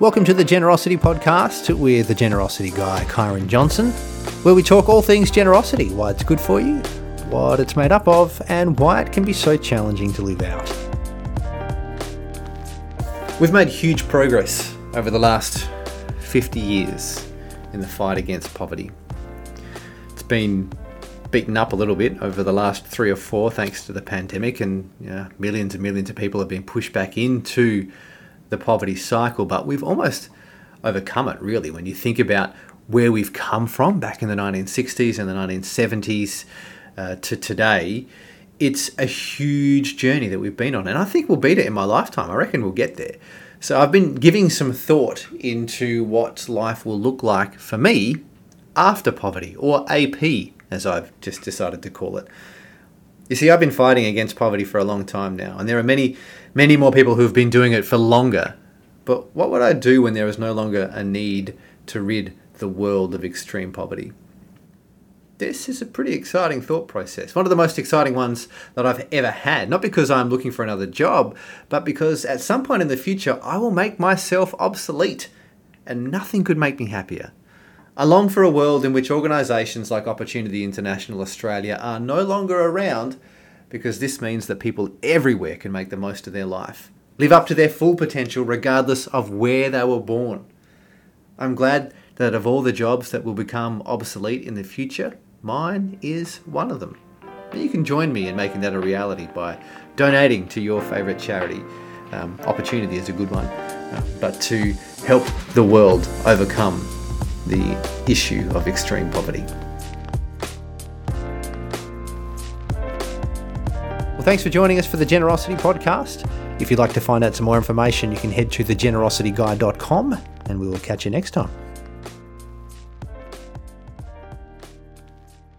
Welcome to the Generosity Podcast with the Generosity Guy, Kyron Johnson, where we talk all things generosity, why it's good for you, what it's made up of, and why it can be so challenging to live out. We've made huge progress over the last 50 years in the fight against poverty. It's been beaten up a little bit over the last three or four thanks to the pandemic, and you know, millions and millions of people have been pushed back into the poverty cycle, but we've almost overcome it really when you think about where we've come from back in the 1960s and the 1970s uh, to today. It's a huge journey that we've been on, and I think we'll beat it in my lifetime. I reckon we'll get there. So I've been giving some thought into what life will look like for me after poverty, or AP, as I've just decided to call it. You see, I've been fighting against poverty for a long time now, and there are many, many more people who've been doing it for longer. But what would I do when there is no longer a need to rid the world of extreme poverty? This is a pretty exciting thought process. One of the most exciting ones that I've ever had. Not because I'm looking for another job, but because at some point in the future I will make myself obsolete, and nothing could make me happier. I long for a world in which organisations like Opportunity International Australia are no longer around because this means that people everywhere can make the most of their life, live up to their full potential regardless of where they were born. I'm glad that of all the jobs that will become obsolete in the future, mine is one of them. You can join me in making that a reality by donating to your favourite charity. Um, opportunity is a good one, uh, but to help the world overcome the issue of extreme poverty. Well, thanks for joining us for the Generosity Podcast. If you'd like to find out some more information, you can head to thegenerosityguy.com and we will catch you next time.